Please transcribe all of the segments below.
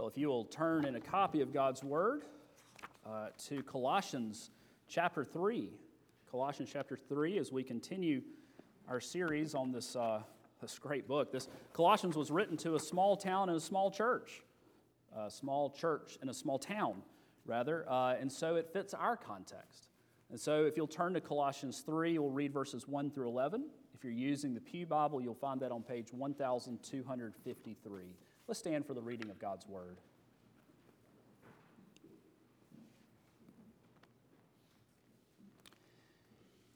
Well, if you will turn in a copy of God's Word uh, to Colossians chapter 3. Colossians chapter 3, as we continue our series on this, uh, this great book. This Colossians was written to a small town and a small church, a small church in a small town, rather, uh, and so it fits our context. And so if you'll turn to Colossians 3, we'll read verses 1 through 11. If you're using the Pew Bible, you'll find that on page 1253. Let's stand for the reading of God's Word.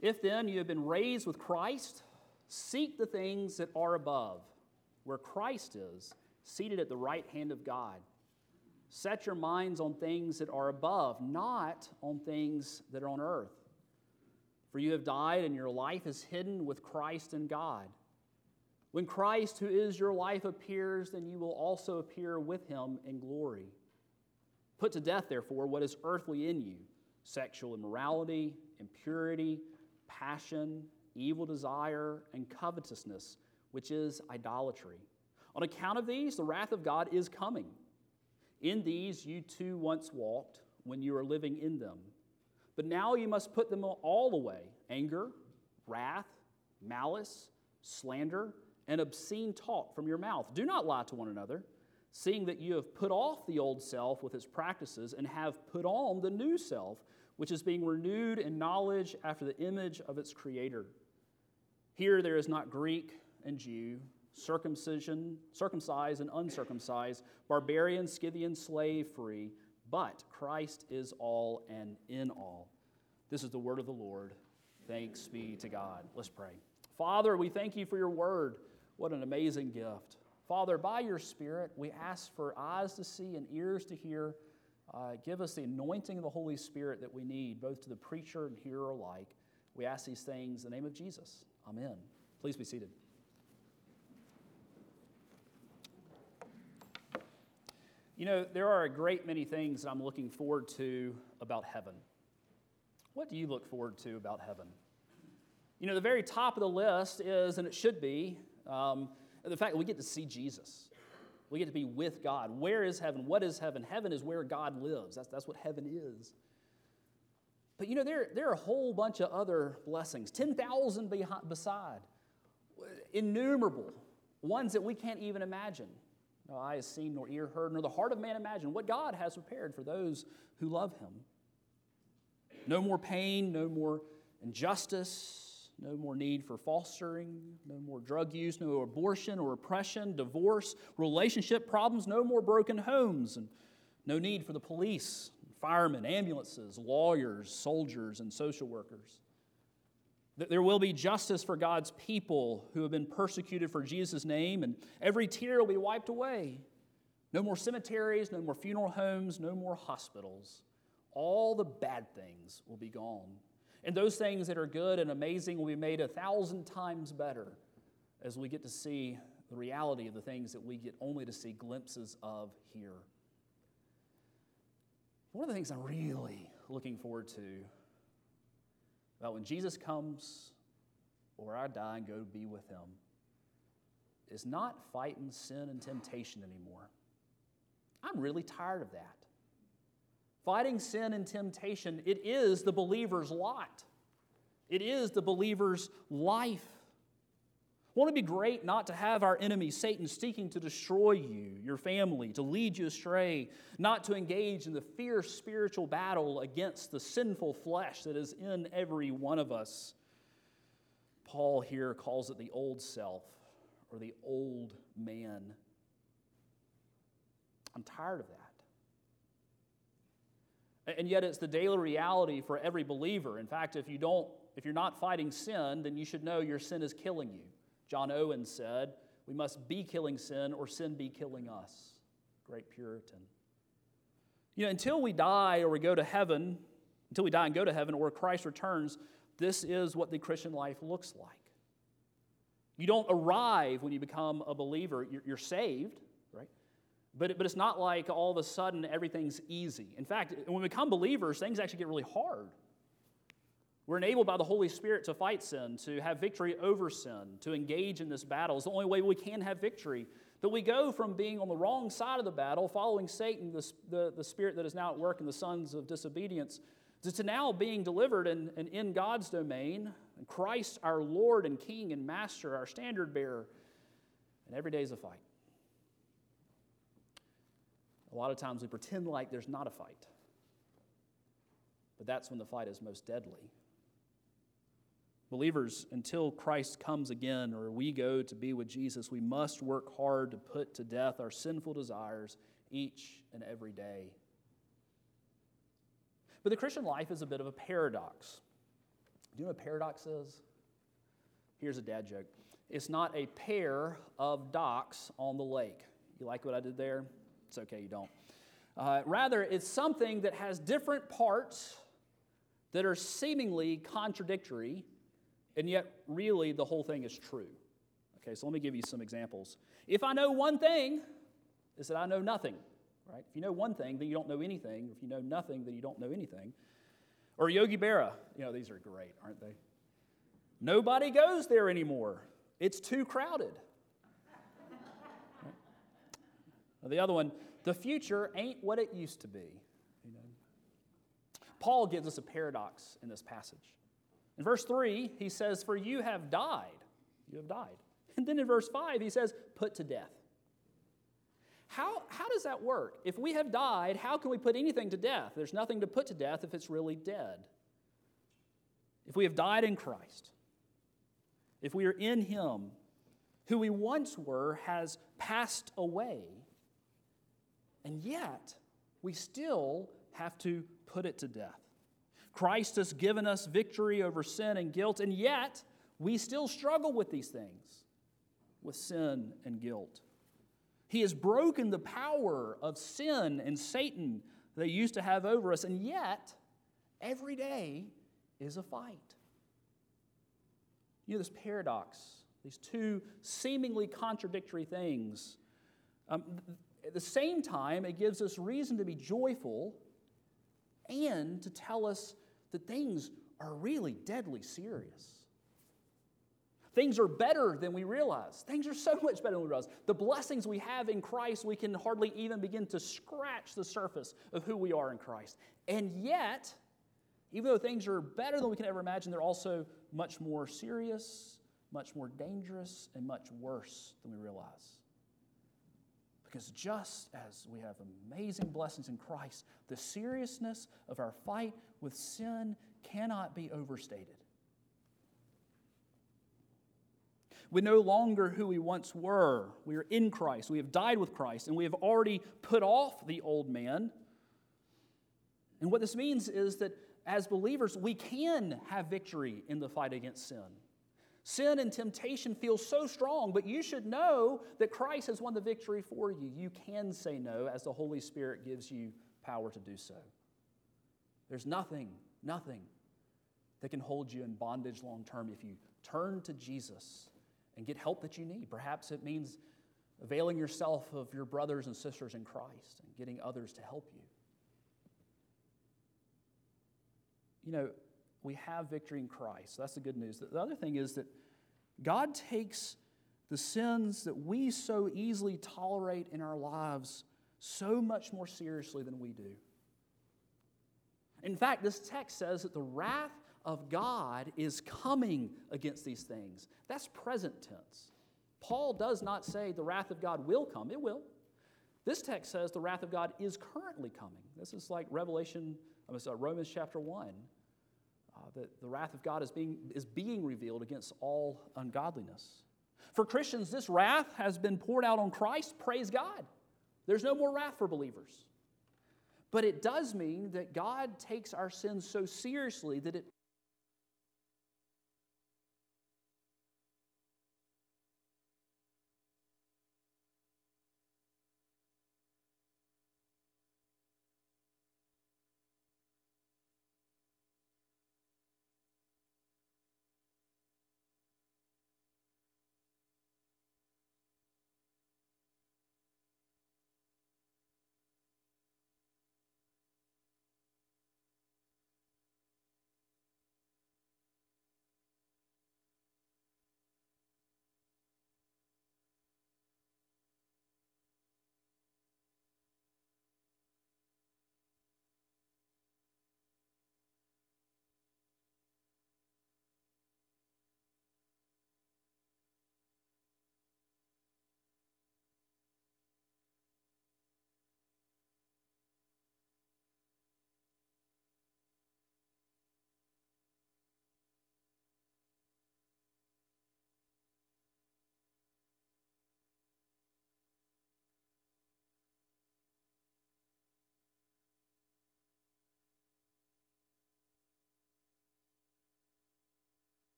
If then you have been raised with Christ, seek the things that are above, where Christ is, seated at the right hand of God. Set your minds on things that are above, not on things that are on earth. For you have died, and your life is hidden with Christ in God. When Christ, who is your life, appears, then you will also appear with him in glory. Put to death, therefore, what is earthly in you sexual immorality, impurity, passion, evil desire, and covetousness, which is idolatry. On account of these, the wrath of God is coming. In these you too once walked when you were living in them. But now you must put them all away anger, wrath, malice, slander, and obscene talk from your mouth. Do not lie to one another, seeing that you have put off the old self with its practices and have put on the new self, which is being renewed in knowledge after the image of its creator. Here there is not Greek and Jew circumcision, circumcised and uncircumcised, barbarian, Scythian, slave free, but Christ is all and in all. This is the word of the Lord. Thanks be to God. Let's pray. Father, we thank you for your word. What an amazing gift. Father, by your Spirit, we ask for eyes to see and ears to hear. Uh, give us the anointing of the Holy Spirit that we need, both to the preacher and hearer alike. We ask these things in the name of Jesus. Amen. Please be seated. You know, there are a great many things that I'm looking forward to about heaven. What do you look forward to about heaven? You know, the very top of the list is, and it should be, um, the fact that we get to see Jesus. We get to be with God. Where is heaven? What is heaven? Heaven is where God lives. That's, that's what heaven is. But you know, there, there are a whole bunch of other blessings 10,000 beside, innumerable, ones that we can't even imagine. No eye has seen, nor ear heard, nor the heart of man imagined what God has prepared for those who love him. No more pain, no more injustice, no more need for fostering, no more drug use, no abortion or oppression, divorce, relationship problems, no more broken homes, and no need for the police, firemen, ambulances, lawyers, soldiers, and social workers. There will be justice for God's people who have been persecuted for Jesus' name, and every tear will be wiped away. No more cemeteries, no more funeral homes, no more hospitals. All the bad things will be gone. And those things that are good and amazing will be made a thousand times better as we get to see the reality of the things that we get only to see glimpses of here. One of the things I'm really looking forward to about when Jesus comes or I die and go be with him is not fighting sin and temptation anymore. I'm really tired of that. Fighting sin and temptation, it is the believer's lot. It is the believer's life. Won't it be great not to have our enemy, Satan, seeking to destroy you, your family, to lead you astray, not to engage in the fierce spiritual battle against the sinful flesh that is in every one of us? Paul here calls it the old self or the old man. I'm tired of that. And yet it's the daily reality for every believer. In fact, if you don't if you're not fighting sin, then you should know your sin is killing you. John Owen said, We must be killing sin or sin be killing us. Great Puritan. You know, until we die or we go to heaven, until we die and go to heaven or Christ returns, this is what the Christian life looks like. You don't arrive when you become a believer, you're, saved, But, but it's not like all of a sudden everything's easy. In fact, when we become believers, things actually get really hard. We're enabled by the Holy Spirit to fight sin, to have victory over sin, to engage in this battle. It's the only way we can have victory That we go from being on the wrong side of the battle, following Satan, the, the, the spirit that is now at work in the sons of disobedience, to now being delivered and, and in God's domain, Christ, our Lord and King and Master, our standard bearer. And every day is a fight. A lot of times we pretend like there's not a fight, but that's when the fight is most deadly. Believers, until Christ comes again or we go to be with Jesus, we must work hard to put to death our sinful desires each and every day. But the Christian life is a bit of a paradox. Do you know what a paradox is? Here's a dad joke it's not a pair of docks on the lake. You like what I did there? It's okay, you don't. Uh, rather, it's something that has different parts that are seemingly contradictory, and yet really the whole thing is true. Okay, so let me give you some examples. If I know one thing, is that I know nothing, right? If you know one thing, then you don't know anything. If you know nothing, then you don't know anything. Or Yogi Berra, you know, these are great, aren't they? Nobody goes there anymore. It's too crowded. Right? The other one, the future ain't what it used to be. You know? Paul gives us a paradox in this passage. In verse 3, he says, For you have died. You have died. And then in verse 5, he says, Put to death. How, how does that work? If we have died, how can we put anything to death? There's nothing to put to death if it's really dead. If we have died in Christ, if we are in Him, who we once were has passed away, and yet we still have to put it to death. Christ has given us victory over sin and guilt, and yet we still struggle with these things, with sin and guilt. He has broken the power of sin and Satan they used to have over us, and yet every day is a fight. You know, this paradox, these two seemingly contradictory things. Um, at the same time, it gives us reason to be joyful and to tell us that things are really deadly serious. Things are better than we realize. Things are so much better than we realize. The blessings we have in Christ, we can hardly even begin to scratch the surface of who we are in Christ. And yet, even though things are better than we can ever imagine, they're also much more serious, much more dangerous, and much worse than we realize. Because just as we have amazing blessings in Christ, the seriousness of our fight with sin cannot be overstated. We're no longer who we once were. We are in Christ. We have died with Christ, and we have already put off the old man. And what this means is that as believers, we can have victory in the fight against sin. Sin and temptation feel so strong, but you should know that Christ has won the victory for you. You can say no as the Holy Spirit gives you power to do so. There's nothing, nothing that can hold you in bondage long term if you turn to Jesus and get help that you need. Perhaps it means availing yourself of your brothers and sisters in Christ and getting others to help you. You know, we have victory in Christ. That's the good news. The other thing is that God takes the sins that we so easily tolerate in our lives so much more seriously than we do. In fact, this text says that the wrath of God is coming against these things. That's present tense. Paul does not say the wrath of God will come, it will. This text says the wrath of God is currently coming. This is like Revelation, I'm sorry, Romans chapter 1. Uh, that the wrath of God is being, is being revealed against all ungodliness. For Christians, this wrath has been poured out on Christ. Praise God. There's no more wrath for believers. But it does mean that God takes our sins so seriously that it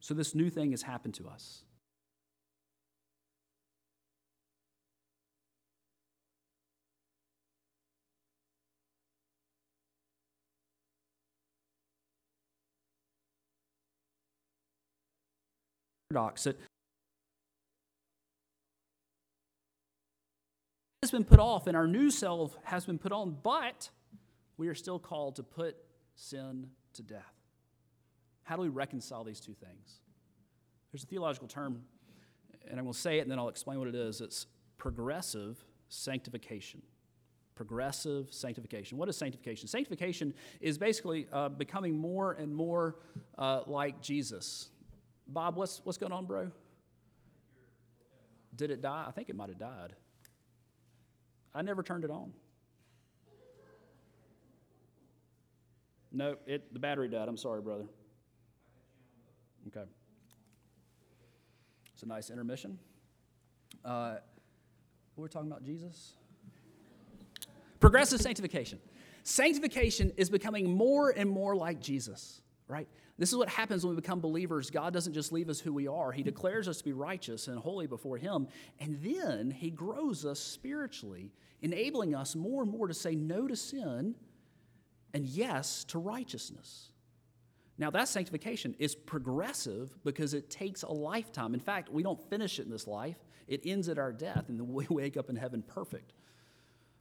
So this new thing has happened to us. Paradox that has been put off and our new self has been put on, but we are still called to put sin to death. How do we reconcile these two things? There's a theological term, and I'm going to say it and then I'll explain what it is. It's progressive sanctification. Progressive sanctification. What is sanctification? Sanctification is basically uh, becoming more and more uh, like Jesus. Bob, what's, what's going on, bro? Did it die? I think it might have died. I never turned it on. No, it, the battery died. I'm sorry, brother. Okay. It's a nice intermission. Uh, we're talking about Jesus. Progressive sanctification. Sanctification is becoming more and more like Jesus, right? This is what happens when we become believers. God doesn't just leave us who we are, He declares us to be righteous and holy before Him. And then He grows us spiritually, enabling us more and more to say no to sin and yes to righteousness. Now, that sanctification is progressive because it takes a lifetime. In fact, we don't finish it in this life, it ends at our death, and we wake up in heaven perfect.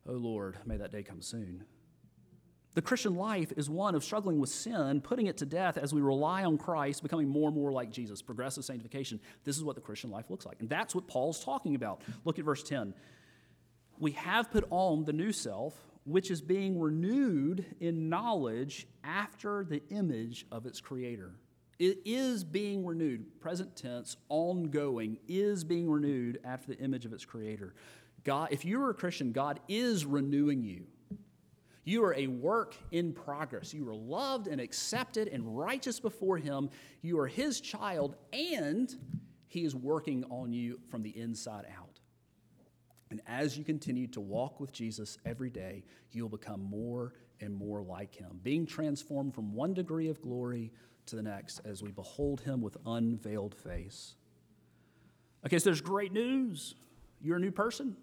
Oh Lord, may that day come soon. The Christian life is one of struggling with sin, putting it to death as we rely on Christ, becoming more and more like Jesus. Progressive sanctification. This is what the Christian life looks like. And that's what Paul's talking about. Look at verse 10. We have put on the new self, which is being renewed in knowledge after the image of its creator. It is being renewed, present tense, ongoing, is being renewed after the image of its creator. God, if you're a Christian, God is renewing you. You are a work in progress. You are loved and accepted and righteous before Him. You are His child, and He is working on you from the inside out. And as you continue to walk with Jesus every day, you'll become more and more like him, being transformed from one degree of glory to the next as we behold him with unveiled face. Okay, so there's great news. You're a new person.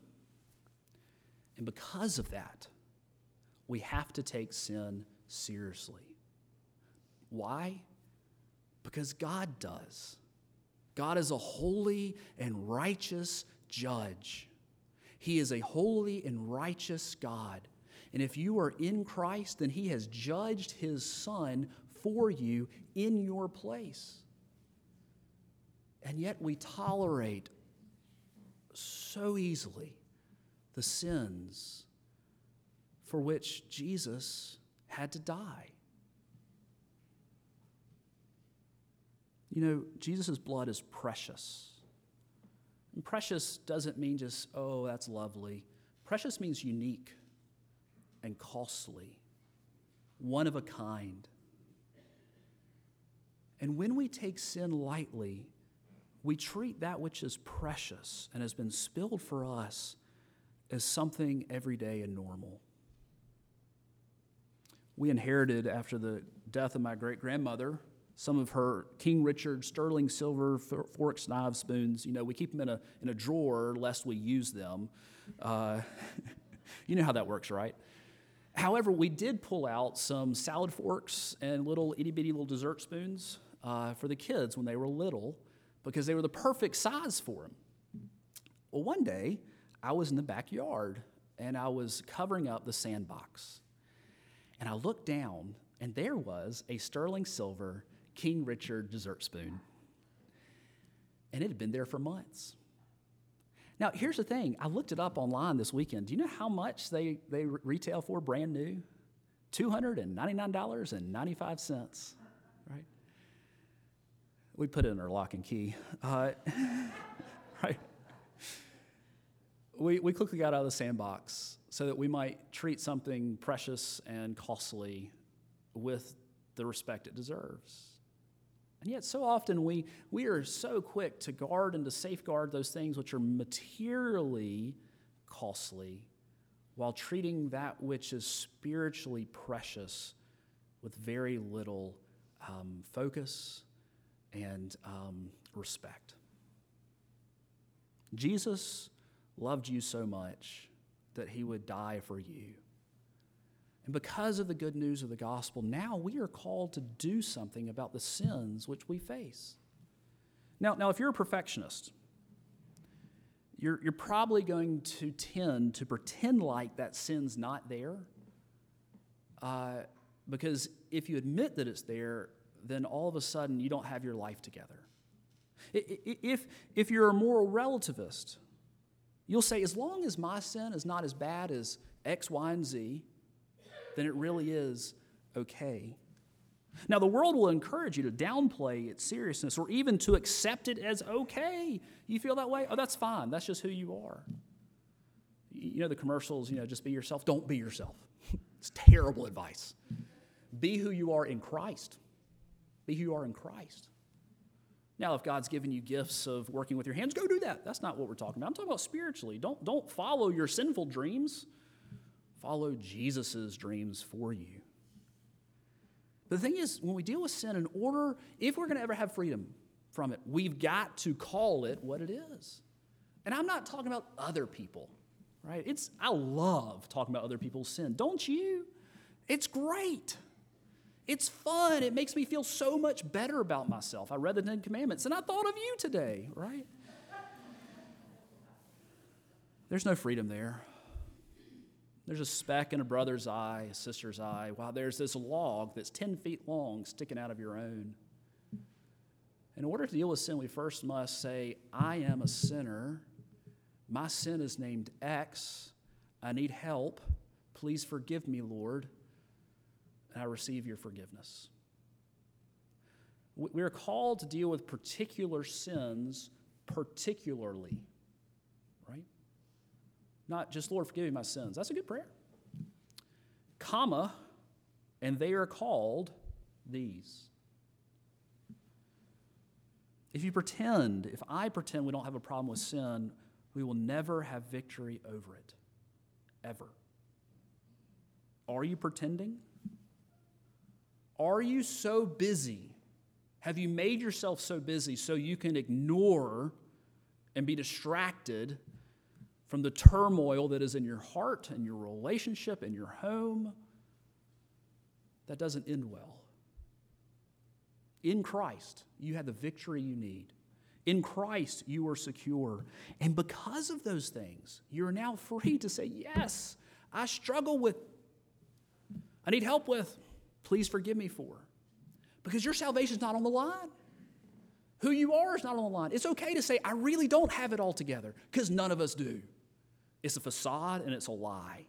And because of that, we have to take sin seriously. Why? Because God does. God is a holy and righteous judge. He is a holy and righteous God. And if you are in Christ, then He has judged His Son for you in your place. And yet we tolerate so easily the sins for which Jesus had to die. You know, Jesus' blood is precious. And precious doesn't mean just, oh, that's lovely. Precious means unique and costly, one of a kind. And when we take sin lightly, we treat that which is precious and has been spilled for us as something everyday and normal. We inherited, after the death of my great grandmother, some of her King Richard sterling silver forks, knives, spoons. You know, we keep them in a, in a drawer lest we use them. Uh, you know how that works, right? However, we did pull out some salad forks and little itty bitty little dessert spoons uh, for the kids when they were little because they were the perfect size for them. Well, one day I was in the backyard and I was covering up the sandbox. And I looked down and there was a sterling silver King Richard dessert spoon. And it had been there for months. Now, here's the thing I looked it up online this weekend. Do you know how much they, they retail for brand new? $299.95, right? We put it in our lock and key. Uh, right? We, we quickly got out of the sandbox so that we might treat something precious and costly with the respect it deserves. And yet, so often we, we are so quick to guard and to safeguard those things which are materially costly while treating that which is spiritually precious with very little um, focus and um, respect. Jesus loved you so much that he would die for you. And because of the good news of the gospel, now we are called to do something about the sins which we face. Now, now if you're a perfectionist, you're, you're probably going to tend to pretend like that sin's not there. Uh, because if you admit that it's there, then all of a sudden you don't have your life together. If, if you're a moral relativist, you'll say, as long as my sin is not as bad as X, Y, and Z, then it really is okay. Now, the world will encourage you to downplay its seriousness or even to accept it as okay. You feel that way? Oh, that's fine. That's just who you are. You know, the commercials, you know, just be yourself. Don't be yourself. it's terrible advice. Be who you are in Christ. Be who you are in Christ. Now, if God's given you gifts of working with your hands, go do that. That's not what we're talking about. I'm talking about spiritually. Don't, don't follow your sinful dreams, follow Jesus' dreams for you. The thing is, when we deal with sin, in order, if we're going to ever have freedom from it, we've got to call it what it is. And I'm not talking about other people, right? It's I love talking about other people's sin. Don't you? It's great. It's fun. It makes me feel so much better about myself. I read the Ten Commandments and I thought of you today, right? There's no freedom there. There's a speck in a brother's eye, a sister's eye, while there's this log that's 10 feet long sticking out of your own. In order to deal with sin, we first must say, I am a sinner. My sin is named X. I need help. Please forgive me, Lord. And I receive your forgiveness. We are called to deal with particular sins particularly not just, Lord, forgive me my sins. That's a good prayer. Comma, and they are called these. If you pretend, if I pretend we don't have a problem with sin, we will never have victory over it. Ever. Are you pretending? Are you so busy? Have you made yourself so busy so you can ignore and be distracted from the turmoil that is in your heart and your relationship and your home, that doesn't end well. In Christ, you have the victory you need. In Christ, you are secure. And because of those things, you're now free to say, Yes, I struggle with, I need help with, please forgive me for. Because your salvation is not on the line. Who you are is not on the line. It's okay to say, I really don't have it all together, because none of us do. It's a facade and it's a lie.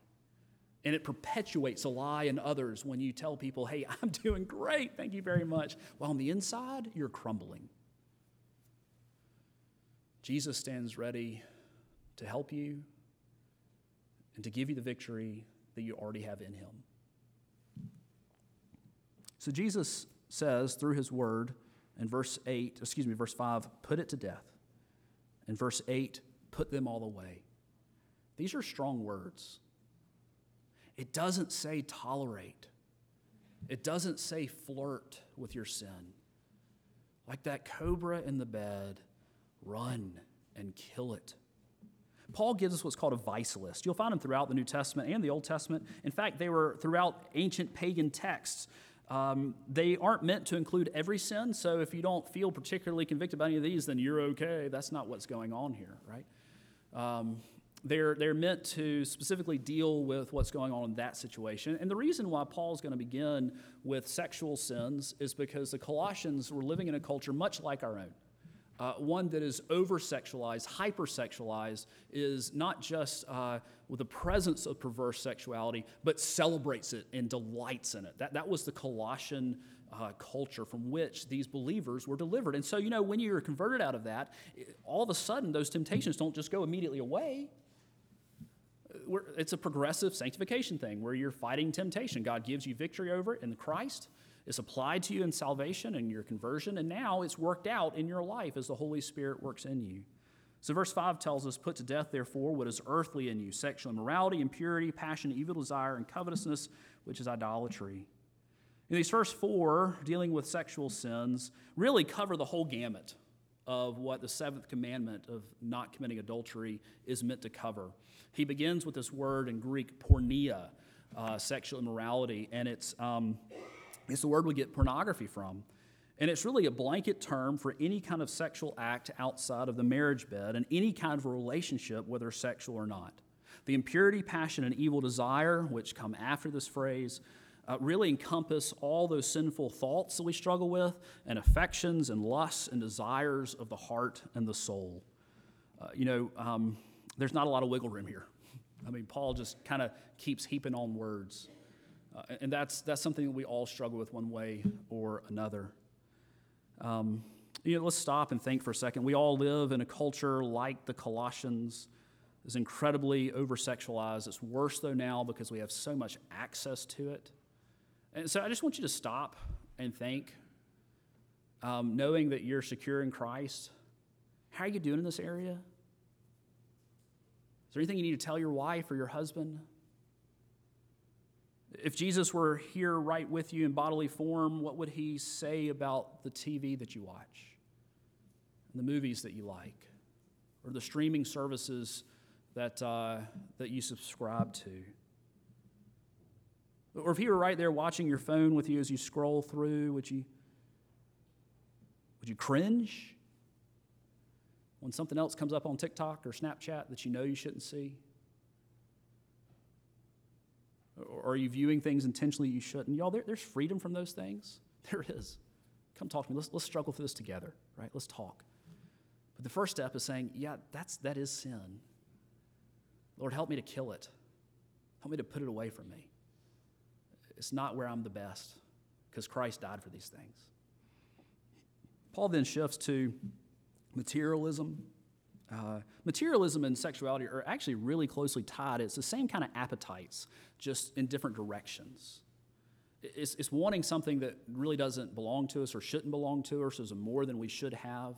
And it perpetuates a lie in others when you tell people, hey, I'm doing great, thank you very much. While on the inside, you're crumbling. Jesus stands ready to help you and to give you the victory that you already have in him. So Jesus says through his word in verse 8, excuse me, verse 5, put it to death. In verse 8, put them all away. These are strong words. It doesn't say tolerate, it doesn't say flirt with your sin. Like that cobra in the bed, run and kill it. Paul gives us what's called a vice list. You'll find them throughout the New Testament and the Old Testament. In fact, they were throughout ancient pagan texts. Um, they aren't meant to include every sin, so if you don't feel particularly convicted by any of these, then you're okay. That's not what's going on here, right? Um, they're, they're meant to specifically deal with what's going on in that situation. And the reason why Paul's going to begin with sexual sins is because the Colossians were living in a culture much like our own. Uh, one that is over sexualized, hyper sexualized, is not just uh, with the presence of perverse sexuality, but celebrates it and delights in it. That, that was the Colossian uh, culture from which these believers were delivered. And so, you know, when you're converted out of that, all of a sudden those temptations don't just go immediately away it's a progressive sanctification thing where you're fighting temptation. God gives you victory over it in Christ. It's applied to you in salvation and your conversion, and now it's worked out in your life as the Holy Spirit works in you. So, verse 5 tells us, Put to death, therefore, what is earthly in you sexual immorality, impurity, passion, evil desire, and covetousness, which is idolatry. these first four, dealing with sexual sins, really cover the whole gamut of what the seventh commandment of not committing adultery is meant to cover. He begins with this word in Greek, porneia, uh, sexual immorality, and it's, um, it's the word we get pornography from. And it's really a blanket term for any kind of sexual act outside of the marriage bed and any kind of relationship, whether sexual or not. The impurity, passion, and evil desire, which come after this phrase, uh, really encompass all those sinful thoughts that we struggle with, and affections and lusts and desires of the heart and the soul. Uh, you know, um, there's not a lot of wiggle room here. I mean, Paul just kind of keeps heaping on words. Uh, and that's, that's something that we all struggle with one way or another. Um, you know, let's stop and think for a second. We all live in a culture like the Colossians is incredibly over sexualized. It's worse though now because we have so much access to it. And so I just want you to stop and think, um, knowing that you're secure in Christ. How are you doing in this area? Is there anything you need to tell your wife or your husband? If Jesus were here right with you in bodily form, what would he say about the TV that you watch, the movies that you like, or the streaming services that, uh, that you subscribe to? Or if he were right there watching your phone with you as you scroll through, would you, would you cringe when something else comes up on TikTok or Snapchat that you know you shouldn't see? Or are you viewing things intentionally you shouldn't? Y'all, there, there's freedom from those things. There is. Come talk to me. Let's, let's struggle through this together, right? Let's talk. But the first step is saying, yeah, that's, that is sin. Lord, help me to kill it. Help me to put it away from me. It's not where I'm the best because Christ died for these things. Paul then shifts to materialism. Uh, materialism and sexuality are actually really closely tied. It's the same kind of appetites, just in different directions. It's, it's wanting something that really doesn't belong to us or shouldn't belong to us, is more than we should have.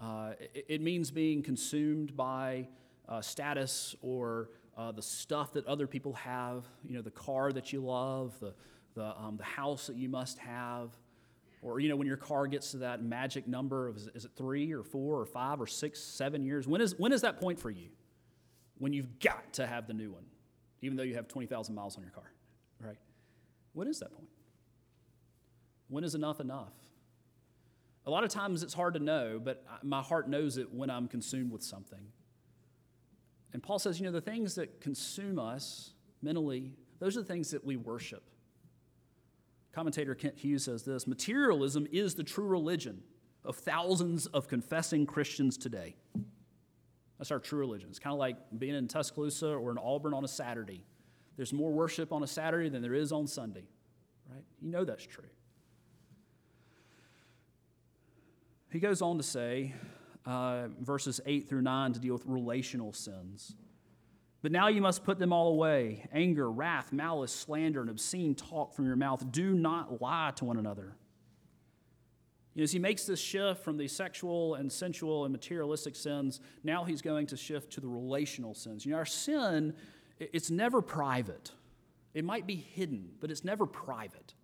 Uh, it, it, means being consumed by uh, status or uh, the stuff that other people have, you know, the car that you love, the, the, um, the house that you must have, or, you know, when your car gets to that magic number of, is, it three or four or five or six, seven years? When is, when is that point for you? When you've got to have the new one, even though you have 20,000 miles on your car, right? When is that point? When is enough enough? A lot of times it's hard to know, but my heart knows it when I'm consumed with something. And Paul says, you know, the things that consume us mentally, those are the things that we worship. Commentator Kent Hughes says this materialism is the true religion of thousands of confessing Christians today. That's our true religion. It's kind of like being in Tuscaloosa or in Auburn on a Saturday. There's more worship on a Saturday than there is on Sunday, right? You know that's true. He goes on to say, uh, verses 8 through 9 to deal with relational sins. But now you must put them all away anger, wrath, malice, slander, and obscene talk from your mouth. Do not lie to one another. You know, as he makes this shift from the sexual and sensual and materialistic sins, now he's going to shift to the relational sins. You know, our sin, it's never private. It might be hidden, but it's never private.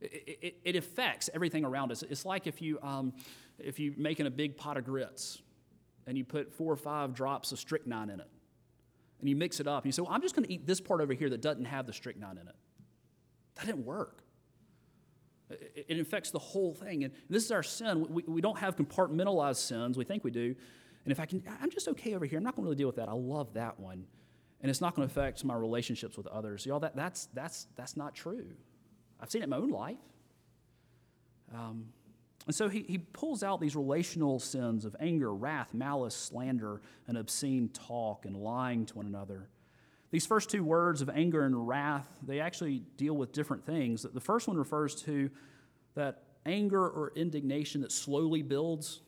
It, it, it affects everything around us. It's like if you, um, if you're making a big pot of grits and you put four or five drops of strychnine in it and you mix it up and you say, well, I'm just going to eat this part over here that doesn't have the strychnine in it. That didn't work. It, it affects the whole thing. And this is our sin. We, we don't have compartmentalized sins. We think we do. And if I can, I'm just okay over here. I'm not going to really deal with that. I love that one. And it's not going to affect my relationships with others. Y'all, that, that's, that's, that's not true. I've seen it in my own life. Um, and so he, he pulls out these relational sins of anger, wrath, malice, slander, and obscene talk and lying to one another. These first two words of anger and wrath, they actually deal with different things. The first one refers to that anger or indignation that slowly builds.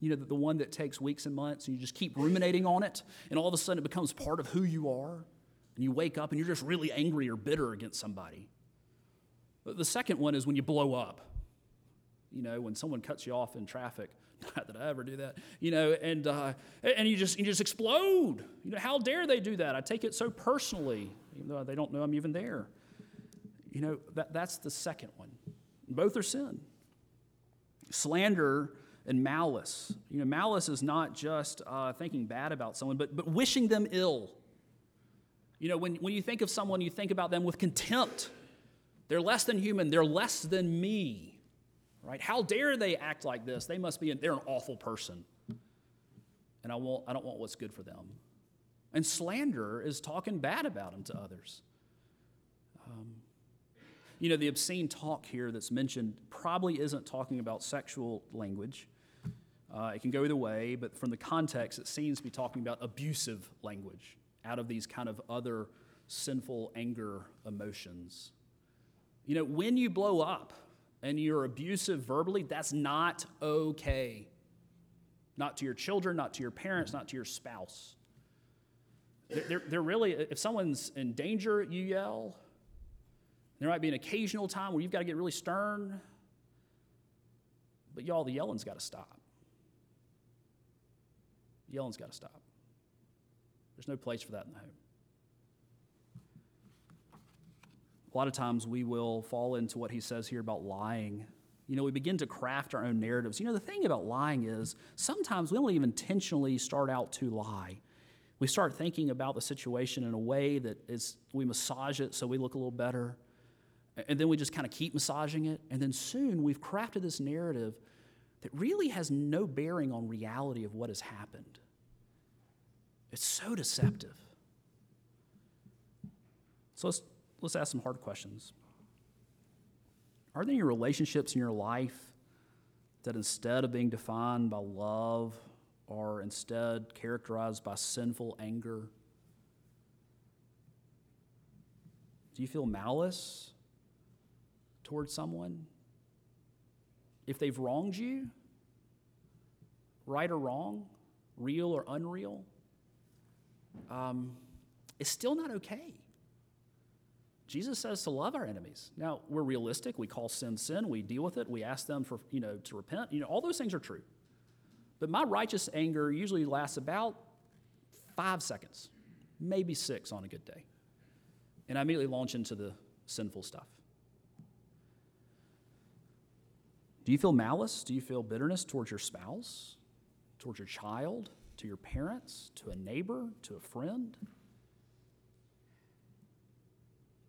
You know, the one that takes weeks and months, and you just keep ruminating on it, and all of a sudden it becomes part of who you are. And you wake up and you're just really angry or bitter against somebody. The second one is when you blow up you know, when someone cuts you off in traffic. Not that I ever do that, you know, and, uh, and you, just, you just explode. You know, how dare they do that? I take it so personally, even though they don't know I'm even there. You know, that, that's the second one. Both are sin. Slander and malice. You know, malice is not just uh, thinking bad about someone, but, but wishing them ill. You know, when, when you think of someone, you think about them with contempt. They're less than human, they're less than me. Right? How dare they act like this? They must be, they're an awful person. And I, won't, I don't want what's good for them. And slander is talking bad about them to others. Um, you know, the obscene talk here that's mentioned probably isn't talking about sexual language. Uh, it can go either way, but from the context, it seems to be talking about abusive language out of these kind of other sinful anger emotions. You know, when you blow up and you're abusive verbally, that's not okay. Not to your children, not to your parents, not to your spouse. They're, they're really, if someone's in danger, you yell. There might be an occasional time where you've got to get really stern. But y'all, the yelling's got to stop. Yelling's got to stop. There's no place for that in the home. A lot of times we will fall into what he says here about lying. You know, we begin to craft our own narratives. You know, the thing about lying is sometimes we don't even intentionally start out to lie. We start thinking about the situation in a way that is, we massage it so we look a little better. And then we just kind of keep massaging it. And then soon we've crafted this narrative that really has no bearing on reality of what has happened. It's so deceptive. So let's, let's ask some hard questions. Are there any relationships in your life that instead of being defined by love are instead characterized by sinful anger? Do you feel malice towards someone? If they've wronged you, right or wrong, real or unreal, um, it's still not okay. Jesus says to love our enemies. Now, we're realistic. We call sin sin. We deal with it. We ask them for, you know, to repent. You know, all those things are true. But my righteous anger usually lasts about five seconds, maybe six on a good day. And I immediately launch into the sinful stuff. Do you feel malice? Do you feel bitterness towards your spouse, towards your child, to your parents, to a neighbor, to a friend.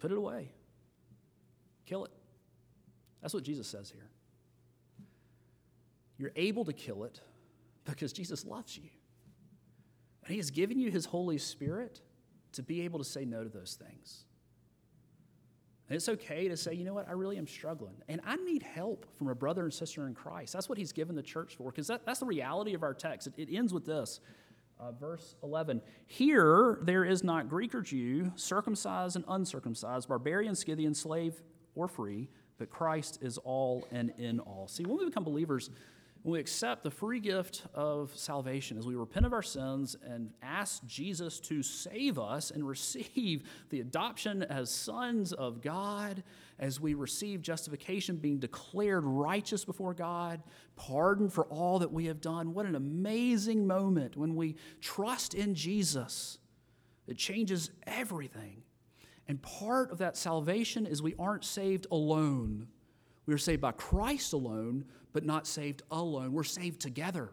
Put it away. Kill it. That's what Jesus says here. You're able to kill it because Jesus loves you. And He has given you His Holy Spirit to be able to say no to those things. And it's okay to say, you know what, I really am struggling. And I need help from a brother and sister in Christ. That's what he's given the church for, because that, that's the reality of our text. It, it ends with this. Uh, verse 11 Here there is not Greek or Jew, circumcised and uncircumcised, barbarian, Scythian, slave or free, but Christ is all and in all. See, when we become believers, when we accept the free gift of salvation, as we repent of our sins and ask Jesus to save us and receive the adoption as sons of God, as we receive justification, being declared righteous before God, pardon for all that we have done, what an amazing moment when we trust in Jesus. It changes everything. And part of that salvation is we aren't saved alone. We are saved by Christ alone, but not saved alone. We're saved together.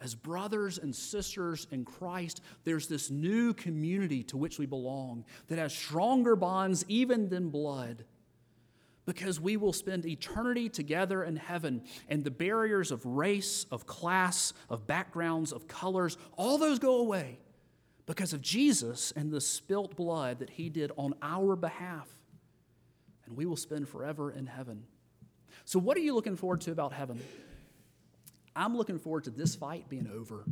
As brothers and sisters in Christ, there's this new community to which we belong that has stronger bonds even than blood because we will spend eternity together in heaven, and the barriers of race, of class, of backgrounds, of colors, all those go away because of Jesus and the spilt blood that he did on our behalf. And we will spend forever in heaven. So, what are you looking forward to about heaven? I'm looking forward to this fight being over.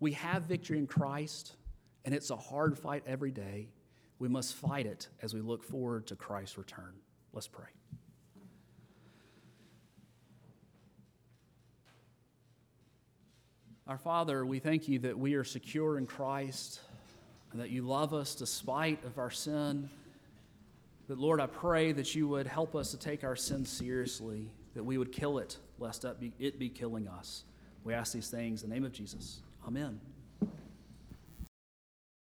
We have victory in Christ, and it's a hard fight every day. We must fight it as we look forward to Christ's return. Let's pray. Our Father, we thank you that we are secure in Christ and that you love us despite of our sin that, Lord, I pray that you would help us to take our sin seriously, that we would kill it, lest it be killing us. We ask these things in the name of Jesus. Amen.